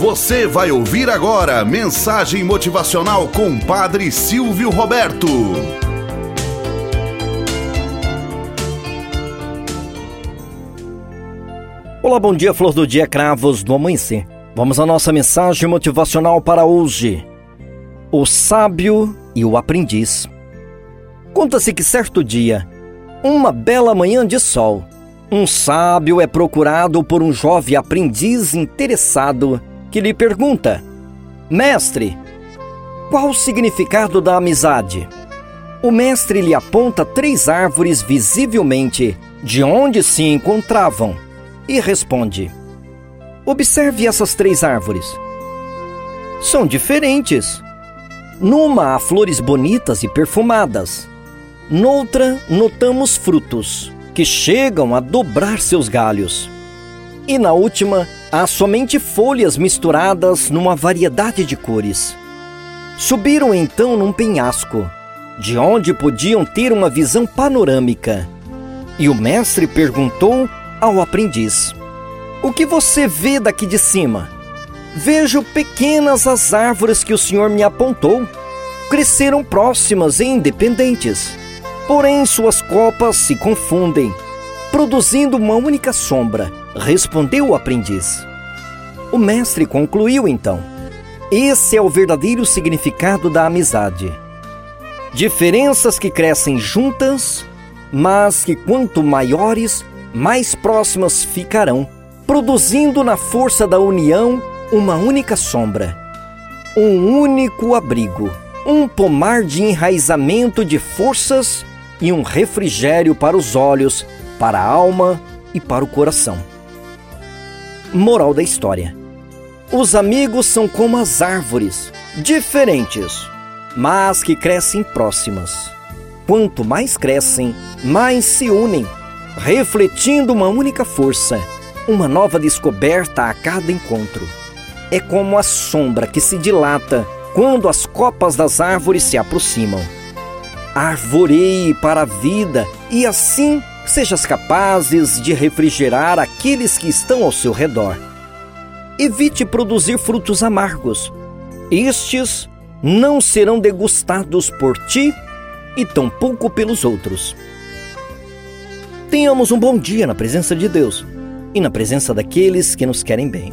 Você vai ouvir agora mensagem motivacional com Padre Silvio Roberto. Olá, bom dia, flor do dia, cravos do amanhecer. Vamos à nossa mensagem motivacional para hoje. O sábio e o aprendiz. Conta-se que certo dia, uma bela manhã de sol, um sábio é procurado por um jovem aprendiz interessado que lhe pergunta: Mestre, qual o significado da amizade? O mestre lhe aponta três árvores visivelmente de onde se encontravam e responde: Observe essas três árvores. São diferentes. Numa há flores bonitas e perfumadas. Noutra, notamos frutos que chegam a dobrar seus galhos. E na última, há somente folhas misturadas numa variedade de cores. Subiram então num penhasco, de onde podiam ter uma visão panorâmica. E o mestre perguntou ao aprendiz: O que você vê daqui de cima? Vejo pequenas as árvores que o senhor me apontou. Cresceram próximas e independentes. Porém, suas copas se confundem, produzindo uma única sombra respondeu o aprendiz. O mestre concluiu então: Esse é o verdadeiro significado da amizade. Diferenças que crescem juntas, mas que quanto maiores, mais próximas ficarão, produzindo na força da união uma única sombra, um único abrigo, um pomar de enraizamento de forças e um refrigério para os olhos, para a alma e para o coração. Moral da história: Os amigos são como as árvores, diferentes, mas que crescem próximas. Quanto mais crescem, mais se unem, refletindo uma única força, uma nova descoberta a cada encontro. É como a sombra que se dilata quando as copas das árvores se aproximam. Arvoreie para a vida e assim sejas capazes de refrigerar aqueles que estão ao seu redor. Evite produzir frutos amargos. Estes não serão degustados por ti e tampouco pelos outros. Tenhamos um bom dia na presença de Deus e na presença daqueles que nos querem bem.